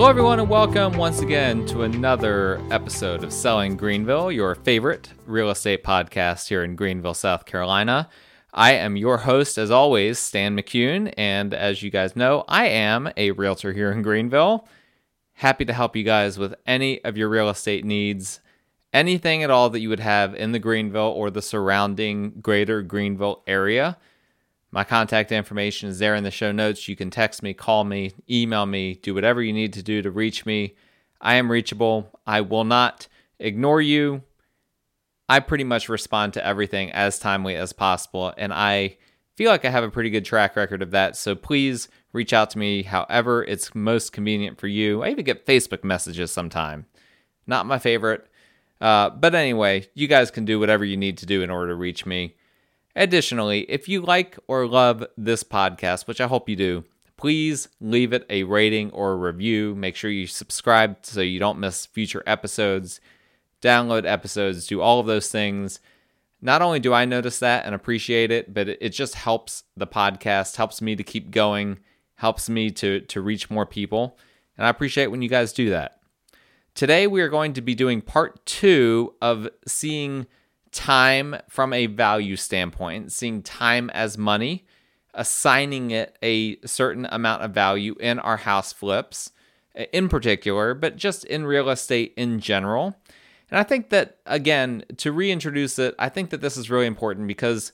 Hello, everyone, and welcome once again to another episode of Selling Greenville, your favorite real estate podcast here in Greenville, South Carolina. I am your host, as always, Stan McCune, and as you guys know, I am a realtor here in Greenville. Happy to help you guys with any of your real estate needs, anything at all that you would have in the Greenville or the surrounding greater Greenville area. My contact information is there in the show notes. You can text me, call me, email me, do whatever you need to do to reach me. I am reachable. I will not ignore you. I pretty much respond to everything as timely as possible, and I feel like I have a pretty good track record of that. So please reach out to me however it's most convenient for you. I even get Facebook messages sometime. Not my favorite. Uh, but anyway, you guys can do whatever you need to do in order to reach me. Additionally, if you like or love this podcast, which I hope you do, please leave it a rating or a review. Make sure you subscribe so you don't miss future episodes, download episodes, do all of those things. Not only do I notice that and appreciate it, but it just helps the podcast, helps me to keep going, helps me to, to reach more people. And I appreciate when you guys do that. Today, we are going to be doing part two of seeing time from a value standpoint, seeing time as money, assigning it a certain amount of value in our house flips in particular, but just in real estate in general. And I think that, again, to reintroduce it, I think that this is really important because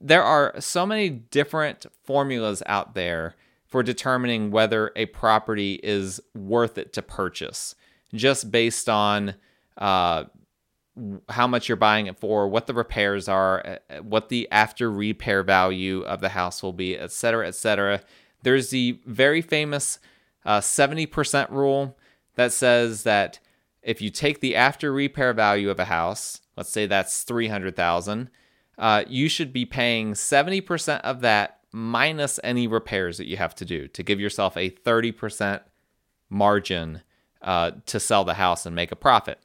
there are so many different formulas out there for determining whether a property is worth it to purchase, just based on uh, how much you're buying it for, what the repairs are, uh, uh, what the after repair value of the house will be, etc., etc. There's the very famous uh, 70% rule that says that if you take the after repair value of a house, let's say that's 300,000, uh, you should be paying 70% of that minus any repairs that you have to do to give yourself a 30% margin uh, to sell the house and make a profit.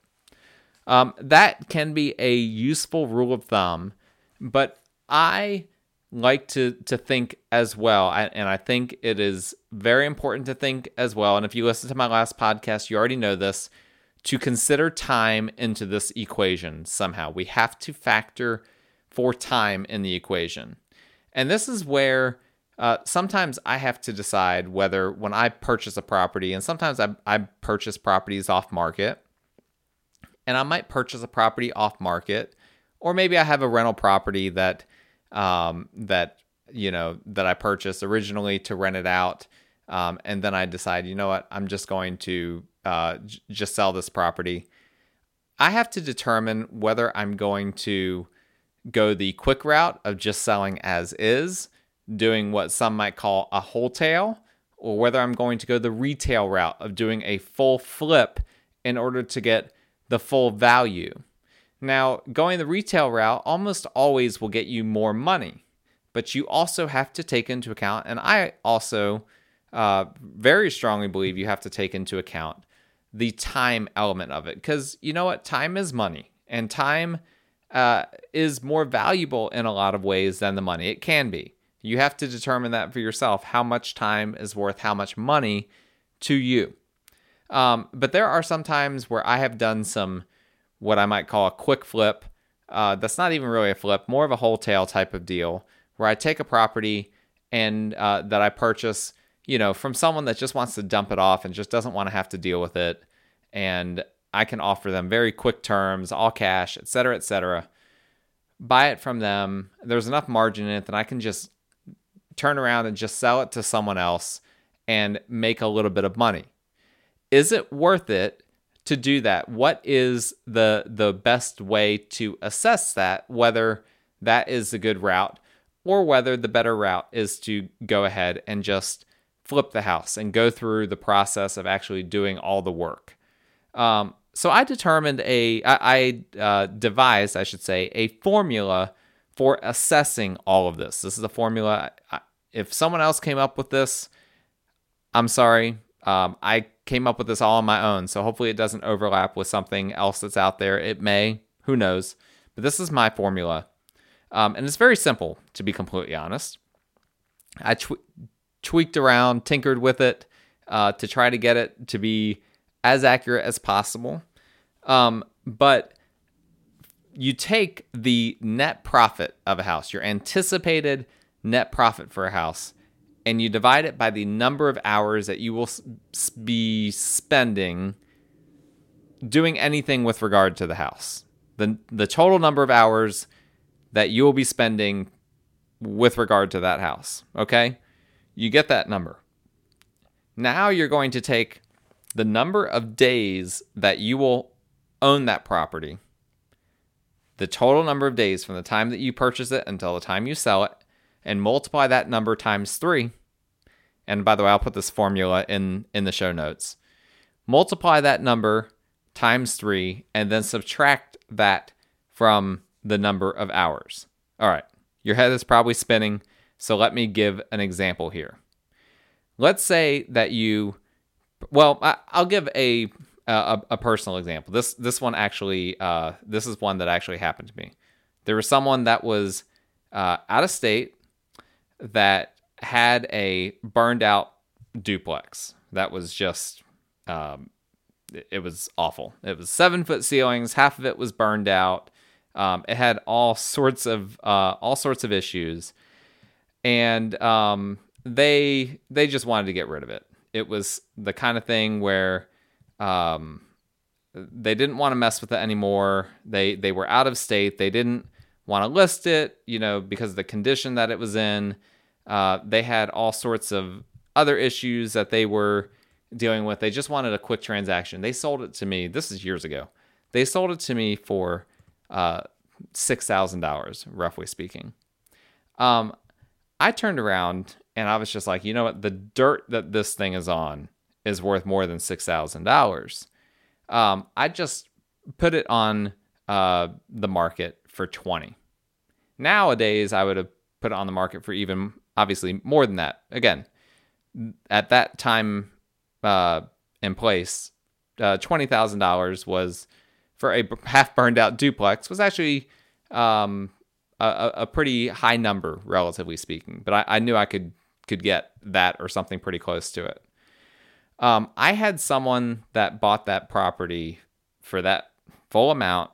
Um, that can be a useful rule of thumb, but I like to to think as well, and I think it is very important to think as well. And if you listen to my last podcast, you already know this. To consider time into this equation somehow, we have to factor for time in the equation, and this is where. Uh, sometimes I have to decide whether when I purchase a property, and sometimes I, I purchase properties off market, and I might purchase a property off market, or maybe I have a rental property that um, that you know that I purchased originally to rent it out, um, and then I decide, you know what, I'm just going to uh, j- just sell this property. I have to determine whether I'm going to go the quick route of just selling as is, doing what some might call a wholesale, or whether I'm going to go the retail route of doing a full flip in order to get the full value. Now, going the retail route almost always will get you more money, but you also have to take into account, and I also uh, very strongly believe you have to take into account the time element of it. Because you know what? Time is money, and time uh, is more valuable in a lot of ways than the money. It can be. You have to determine that for yourself how much time is worth how much money to you. Um, but there are some times where I have done some what I might call a quick flip. Uh, that's not even really a flip, more of a wholesale type of deal where I take a property and uh, that I purchase, you know, from someone that just wants to dump it off and just doesn't want to have to deal with it. And I can offer them very quick terms, all cash, et cetera, et cetera. Buy it from them. There's enough margin in it that I can just turn around and just sell it to someone else and make a little bit of money is it worth it to do that? What is the the best way to assess that whether that is a good route or whether the better route is to go ahead and just flip the house and go through the process of actually doing all the work. Um, so I determined a, I, I uh, devised, I should say, a formula for assessing all of this. This is a formula. If someone else came up with this, I'm sorry. Um, I came up with this all on my own, so hopefully it doesn't overlap with something else that's out there. It may, who knows? But this is my formula. Um, and it's very simple, to be completely honest. I tw- tweaked around, tinkered with it, uh, to try to get it to be as accurate as possible. Um, but you take the net profit of a house, your anticipated net profit for a house, and you divide it by the number of hours that you will be spending doing anything with regard to the house. The, the total number of hours that you will be spending with regard to that house. Okay? You get that number. Now you're going to take the number of days that you will own that property, the total number of days from the time that you purchase it until the time you sell it, and multiply that number times three. And by the way, I'll put this formula in, in the show notes. Multiply that number times three, and then subtract that from the number of hours. All right, your head is probably spinning, so let me give an example here. Let's say that you, well, I'll give a a, a personal example. This this one actually, uh, this is one that actually happened to me. There was someone that was uh, out of state that had a burned out duplex that was just um, it was awful. It was seven foot ceilings. Half of it was burned out. Um, it had all sorts of uh, all sorts of issues, and um, they they just wanted to get rid of it. It was the kind of thing where um, they didn't want to mess with it anymore. They they were out of state. They didn't want to list it, you know, because of the condition that it was in. Uh, they had all sorts of other issues that they were dealing with. They just wanted a quick transaction. They sold it to me. This is years ago. They sold it to me for uh, six thousand dollars, roughly speaking. Um, I turned around and I was just like, you know what? The dirt that this thing is on is worth more than six thousand dollars. Um, I just put it on uh, the market for twenty. Nowadays, I would have put it on the market for even obviously more than that. Again, at that time uh, in place, uh, twenty thousand dollars was for a half burned out duplex was actually um, a, a, pretty high number, relatively speaking. But I, I, knew I could could get that or something pretty close to it. Um, I had someone that bought that property for that full amount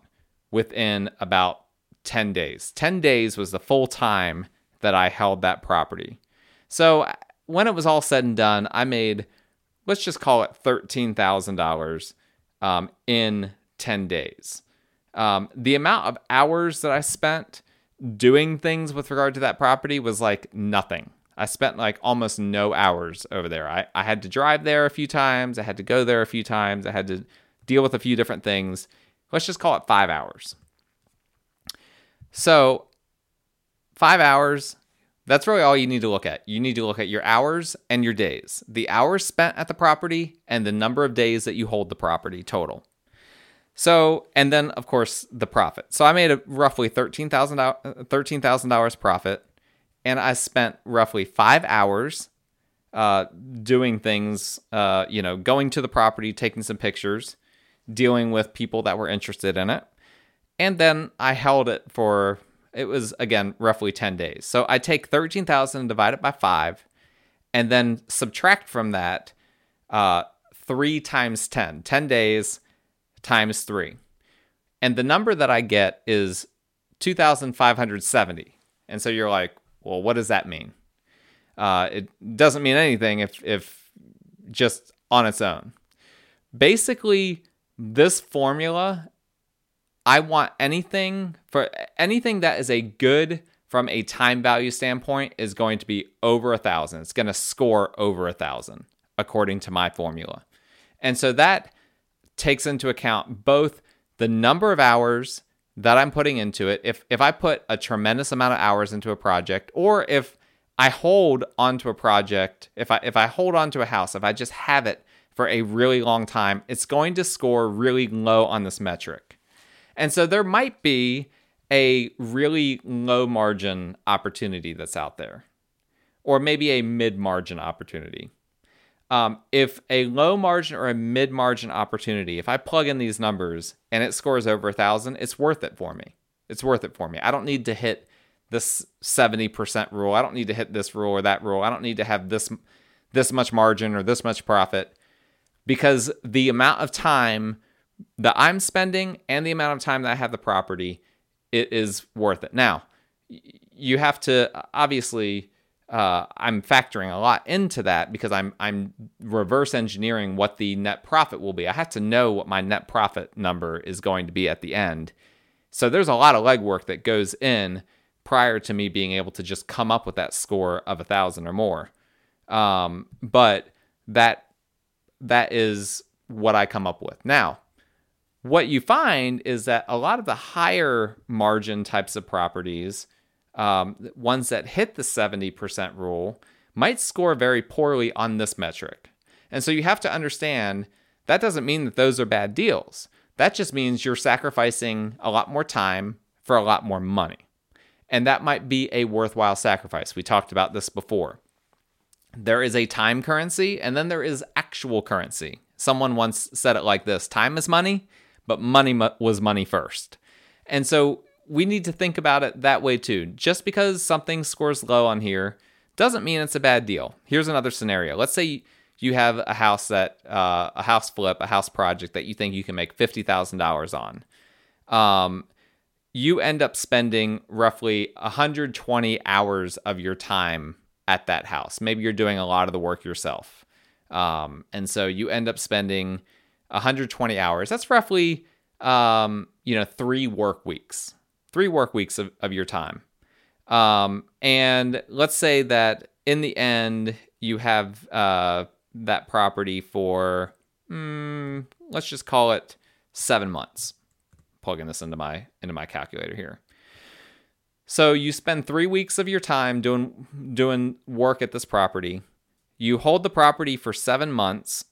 within about 10 days. 10 days was the full time that I held that property. So when it was all said and done, I made let's just call it $13,000 um, in 10 days. Um, the amount of hours that I spent doing things with regard to that property was like nothing. I spent like almost no hours over there. I, I had to drive there a few times. I had to go there a few times. I had to deal with a few different things. Let's just call it five hours. So, five hours, that's really all you need to look at. You need to look at your hours and your days. The hours spent at the property and the number of days that you hold the property total. So, and then of course the profit. So I made a roughly $13,000 $13, profit and I spent roughly 5 hours uh, doing things uh, you know, going to the property, taking some pictures, dealing with people that were interested in it. And then I held it for it was again roughly 10 days. So I take 13,000 and divide it by 5 and then subtract from that uh, 3 times 10, 10 days times 3. And the number that I get is 2,570. And so you're like, well, what does that mean? Uh, it doesn't mean anything if, if just on its own. Basically, this formula I want anything for anything that is a good from a time value standpoint is going to be over a thousand. It's going to score over a thousand according to my formula. And so that takes into account both the number of hours that I'm putting into it. If if I put a tremendous amount of hours into a project, or if I hold onto a project, if I if I hold onto a house, if I just have it for a really long time, it's going to score really low on this metric. And so there might be a really low margin opportunity that's out there, or maybe a mid margin opportunity. Um, if a low margin or a mid margin opportunity, if I plug in these numbers and it scores over a thousand, it's worth it for me. It's worth it for me. I don't need to hit this 70% rule. I don't need to hit this rule or that rule. I don't need to have this this much margin or this much profit because the amount of time that I'm spending and the amount of time that I have the property, it is worth it. Now, you have to obviously uh, I'm factoring a lot into that because I'm I'm reverse engineering what the net profit will be. I have to know what my net profit number is going to be at the end. So there's a lot of legwork that goes in prior to me being able to just come up with that score of a thousand or more. Um, but that that is what I come up with. Now, what you find is that a lot of the higher margin types of properties, um, ones that hit the 70% rule, might score very poorly on this metric. And so you have to understand that doesn't mean that those are bad deals. That just means you're sacrificing a lot more time for a lot more money. And that might be a worthwhile sacrifice. We talked about this before. There is a time currency and then there is actual currency. Someone once said it like this time is money, but money was money first. And so we need to think about it that way too. Just because something scores low on here doesn't mean it's a bad deal. Here's another scenario. Let's say you have a house that uh, a house flip, a house project that you think you can make fifty thousand dollars on. Um, you end up spending roughly 120 hours of your time at that house. Maybe you're doing a lot of the work yourself. Um, and so you end up spending 120 hours. That's roughly, um, you know, three work weeks, three work weeks of, of your time. Um, and let's say that in the end, you have uh, that property for, mm, let's just call it seven months. Plugging this into my into my calculator here. So you spend three weeks of your time doing doing work at this property. You hold the property for seven months,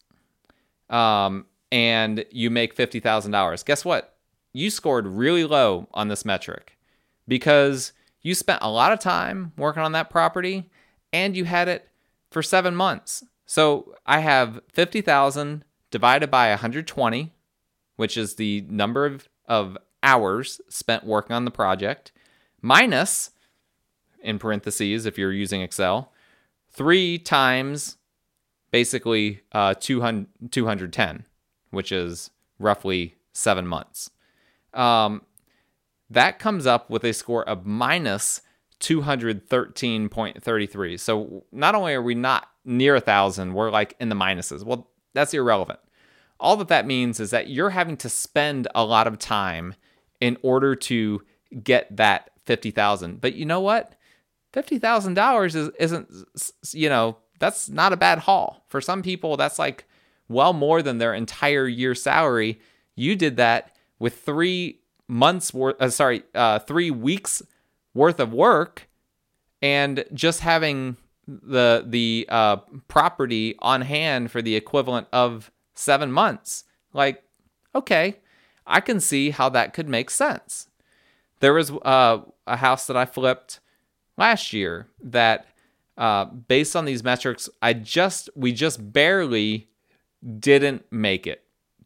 um, and you make fifty thousand dollars. Guess what? You scored really low on this metric because you spent a lot of time working on that property, and you had it for seven months. So I have fifty thousand divided by 120, which is the number of, of hours spent working on the project minus, in parentheses, if you're using Excel, three times basically uh, 200, 210, which is roughly seven months. Um, that comes up with a score of minus 213.33. So not only are we not near a thousand, we're like in the minuses. Well, that's irrelevant. All that that means is that you're having to spend a lot of time in order to get that 50,000. But you know what? $50,000 is isn't you know, that's not a bad haul. For some people that's like well more than their entire year salary. You did that with 3 months worth uh, sorry, uh 3 weeks worth of work and just having the the uh, property on hand for the equivalent of seven months. Like, okay, I can see how that could make sense. There was uh, a house that I flipped last year that, uh, based on these metrics, I just we just barely didn't make it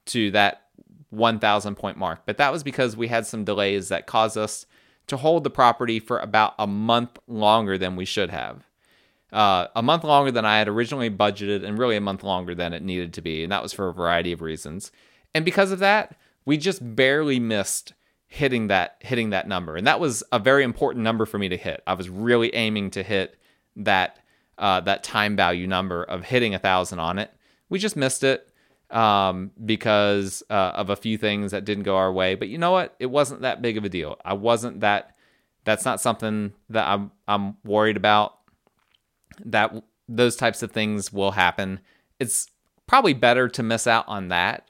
to that 1,000 point mark. But that was because we had some delays that caused us to hold the property for about a month longer than we should have. Uh, a month longer than I had originally budgeted, and really a month longer than it needed to be. And that was for a variety of reasons. And because of that, we just barely missed hitting that hitting that number and that was a very important number for me to hit i was really aiming to hit that uh, that time value number of hitting a thousand on it we just missed it um, because uh, of a few things that didn't go our way. But you know what? It wasn't that big of a deal. I wasn't that that's not something that i'm i'm worried about. That those types of things will happen. It's probably better to miss out on that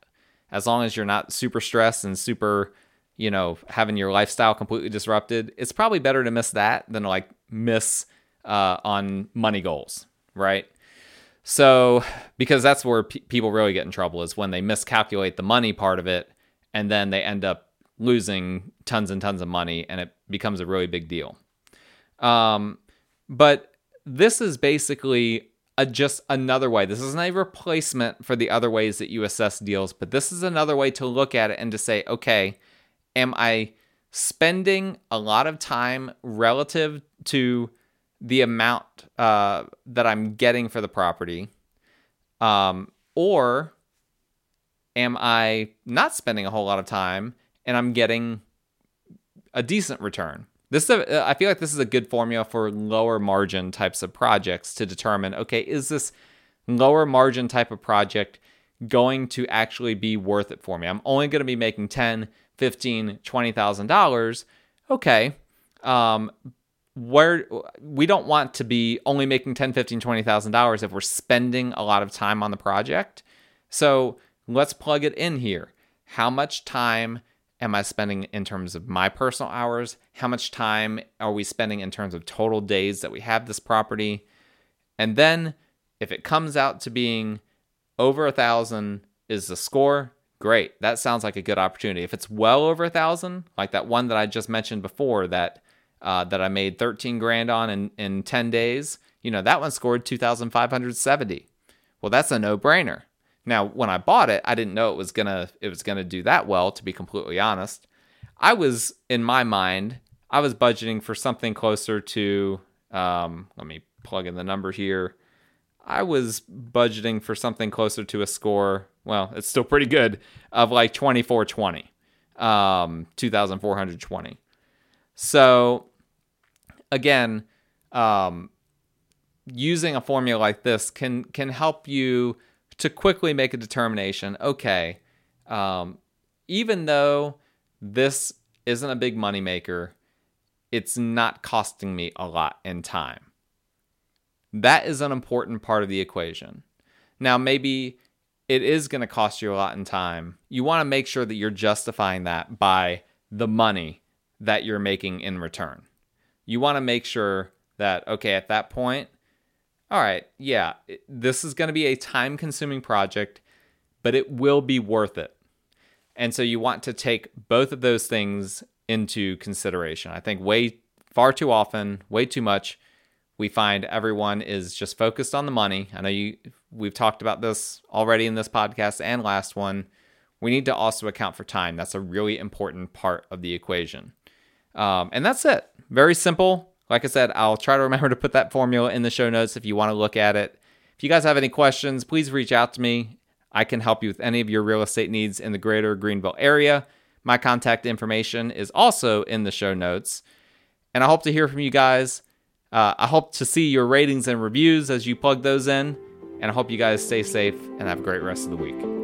as long as you're not super stressed and super you know, having your lifestyle completely disrupted, it's probably better to miss that than like miss uh, on money goals, right? So, because that's where pe- people really get in trouble is when they miscalculate the money part of it and then they end up losing tons and tons of money and it becomes a really big deal. Um, but this is basically a, just another way. This isn't a replacement for the other ways that you assess deals, but this is another way to look at it and to say, okay, am I spending a lot of time relative to the amount uh, that I'm getting for the property? Um, or am I not spending a whole lot of time and I'm getting a decent return? This is a, I feel like this is a good formula for lower margin types of projects to determine okay, is this lower margin type of project going to actually be worth it for me? I'm only going to be making 10, 15, $20,000. Okay. Um, where we don't want to be only making 10 15 20000 dollars if we're spending a lot of time on the project. So let's plug it in here. How much time am i spending in terms of my personal hours? How much time are we spending in terms of total days that we have this property? And then if it comes out to being over a thousand is the score great. That sounds like a good opportunity. If it's well over a thousand like that one that i just mentioned before that uh, that I made 13 grand on in, in 10 days, you know, that one scored 2,570. Well, that's a no brainer. Now, when I bought it, I didn't know it was gonna it was gonna do that well. To be completely honest, I was in my mind, I was budgeting for something closer to. Um, let me plug in the number here. I was budgeting for something closer to a score. Well, it's still pretty good of like 2420, um, 2420. So again, um, using a formula like this can can help you to quickly make a determination. Okay, um, even though this isn't a big money maker, it's not costing me a lot in time. That is an important part of the equation. Now, maybe it is going to cost you a lot in time. You want to make sure that you're justifying that by the money that you're making in return. You want to make sure that, okay, at that point, all right, yeah, this is going to be a time consuming project, but it will be worth it. And so you want to take both of those things into consideration. I think way far too often, way too much, we find everyone is just focused on the money. I know you we've talked about this already in this podcast and last one. We need to also account for time. That's a really important part of the equation. Um, and that's it. Very simple. Like I said, I'll try to remember to put that formula in the show notes if you want to look at it. If you guys have any questions, please reach out to me. I can help you with any of your real estate needs in the greater Greenville area. My contact information is also in the show notes. And I hope to hear from you guys. Uh, I hope to see your ratings and reviews as you plug those in. And I hope you guys stay safe and have a great rest of the week.